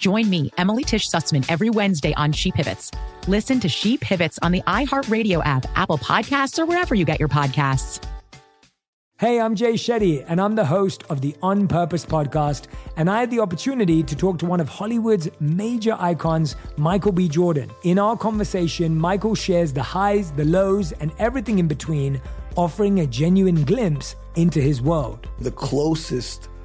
Join me, Emily Tisch Sussman, every Wednesday on She Pivots. Listen to She Pivots on the iHeartRadio app, Apple Podcasts, or wherever you get your podcasts. Hey, I'm Jay Shetty, and I'm the host of the On Purpose podcast. And I had the opportunity to talk to one of Hollywood's major icons, Michael B. Jordan. In our conversation, Michael shares the highs, the lows, and everything in between, offering a genuine glimpse into his world. The closest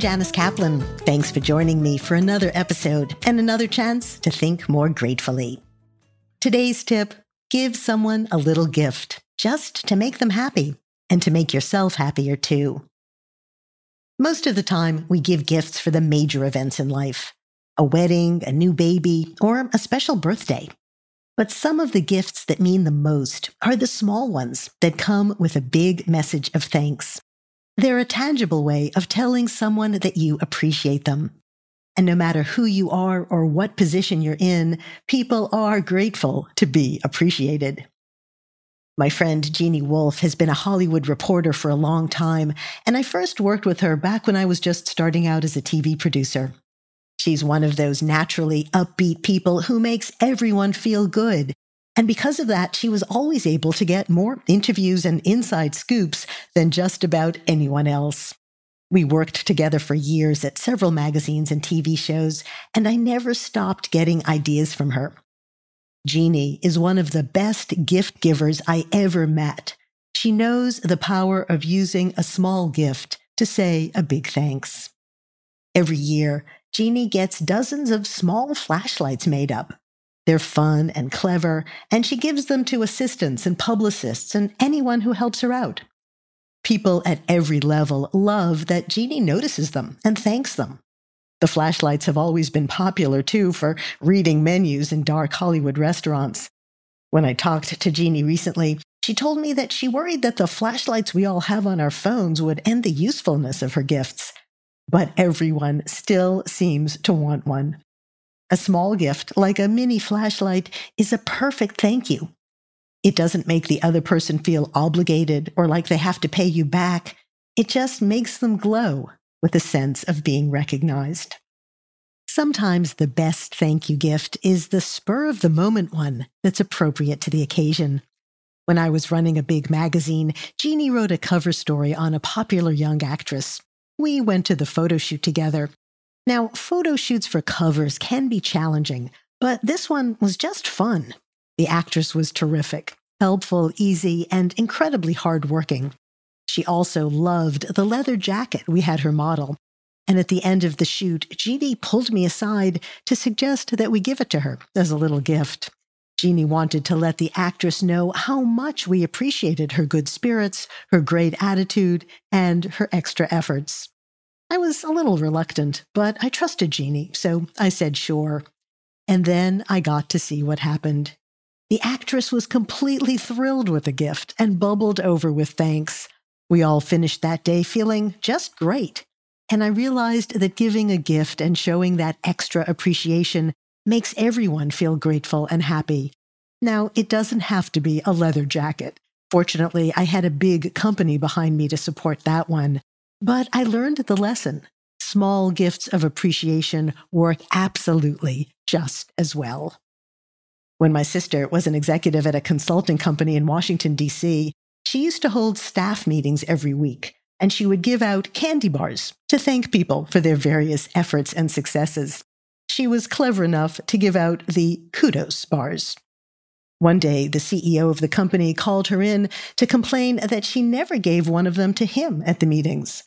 Janice Kaplan. Thanks for joining me for another episode and another chance to think more gratefully. Today's tip give someone a little gift just to make them happy and to make yourself happier too. Most of the time, we give gifts for the major events in life a wedding, a new baby, or a special birthday. But some of the gifts that mean the most are the small ones that come with a big message of thanks. They're a tangible way of telling someone that you appreciate them. And no matter who you are or what position you're in, people are grateful to be appreciated. My friend Jeannie Wolf has been a Hollywood reporter for a long time, and I first worked with her back when I was just starting out as a TV producer. She's one of those naturally upbeat people who makes everyone feel good and because of that, she was always able to get more interviews and inside scoops than just about anyone else. We worked together for years at several magazines and TV shows, and I never stopped getting ideas from her. Jeannie is one of the best gift givers I ever met. She knows the power of using a small gift to say a big thanks. Every year, Jeannie gets dozens of small flashlights made up they're fun and clever, and she gives them to assistants and publicists and anyone who helps her out. People at every level love that Jeannie notices them and thanks them. The flashlights have always been popular too for reading menus in dark Hollywood restaurants. When I talked to Jeannie recently, she told me that she worried that the flashlights we all have on our phones would end the usefulness of her gifts. But everyone still seems to want one. A small gift, like a mini flashlight, is a perfect thank you. It doesn't make the other person feel obligated or like they have to pay you back. It just makes them glow with a sense of being recognized. Sometimes the best thank you gift is the spur of the moment one that's appropriate to the occasion. When I was running a big magazine, Jeannie wrote a cover story on a popular young actress. We went to the photo shoot together, Now, photo shoots for covers can be challenging, but this one was just fun. The actress was terrific, helpful, easy, and incredibly hardworking. She also loved the leather jacket we had her model. And at the end of the shoot, Jeannie pulled me aside to suggest that we give it to her as a little gift. Jeannie wanted to let the actress know how much we appreciated her good spirits, her great attitude, and her extra efforts. I was a little reluctant, but I trusted Jeannie, so I said sure. And then I got to see what happened. The actress was completely thrilled with the gift and bubbled over with thanks. We all finished that day feeling just great. And I realized that giving a gift and showing that extra appreciation makes everyone feel grateful and happy. Now, it doesn't have to be a leather jacket. Fortunately, I had a big company behind me to support that one. But I learned the lesson. Small gifts of appreciation work absolutely just as well. When my sister was an executive at a consulting company in Washington, D.C., she used to hold staff meetings every week, and she would give out candy bars to thank people for their various efforts and successes. She was clever enough to give out the kudos bars. One day, the CEO of the company called her in to complain that she never gave one of them to him at the meetings.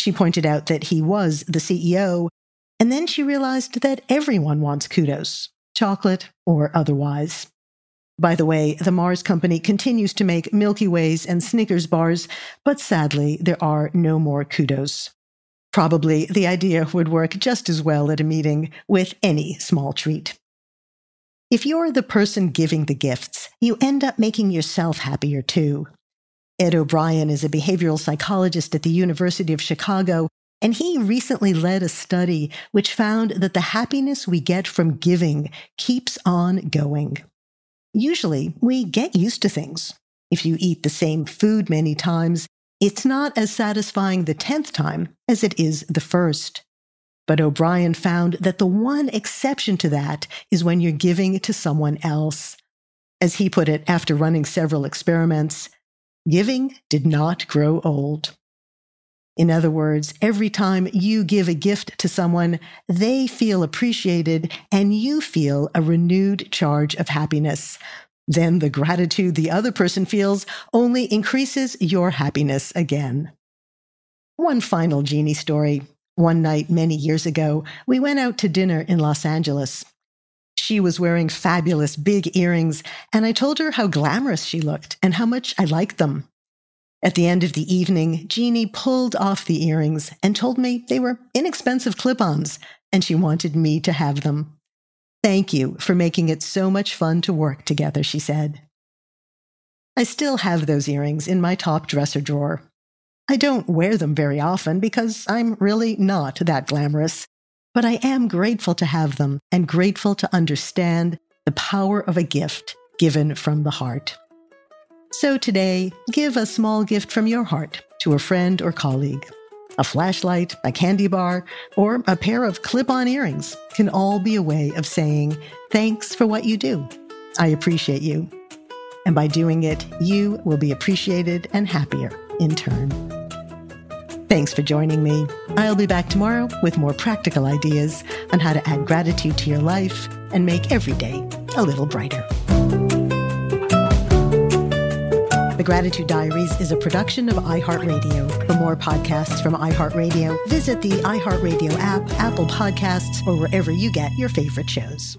She pointed out that he was the CEO, and then she realized that everyone wants kudos, chocolate or otherwise. By the way, the Mars Company continues to make Milky Ways and Snickers bars, but sadly, there are no more kudos. Probably the idea would work just as well at a meeting with any small treat. If you're the person giving the gifts, you end up making yourself happier too. Ed O'Brien is a behavioral psychologist at the University of Chicago, and he recently led a study which found that the happiness we get from giving keeps on going. Usually, we get used to things. If you eat the same food many times, it's not as satisfying the 10th time as it is the first. But O'Brien found that the one exception to that is when you're giving to someone else. As he put it after running several experiments, giving did not grow old. In other words, every time you give a gift to someone, they feel appreciated and you feel a renewed charge of happiness. Then the gratitude the other person feels only increases your happiness again. One final Jeannie story. One night many years ago, we went out to dinner in Los Angeles. She was wearing fabulous big earrings, and I told her how glamorous she looked and how much I liked them. At the end of the evening, Jeannie pulled off the earrings and told me they were inexpensive clip ons and she wanted me to have them. Thank you for making it so much fun to work together, she said. I still have those earrings in my top dresser drawer. I don't wear them very often because I'm really not that glamorous, but I am grateful to have them and grateful to understand the power of a gift given from the heart. So today, give a small gift from your heart to a friend or colleague. A flashlight, a candy bar, or a pair of clip on earrings can all be a way of saying, Thanks for what you do. I appreciate you. And by doing it, you will be appreciated and happier in turn. Thanks for joining me. I'll be back tomorrow with more practical ideas on how to add gratitude to your life and make every day a little brighter. The Gratitude Diaries is a production of iHeartRadio. For more podcasts from iHeartRadio, visit the iHeartRadio app, Apple Podcasts, or wherever you get your favorite shows.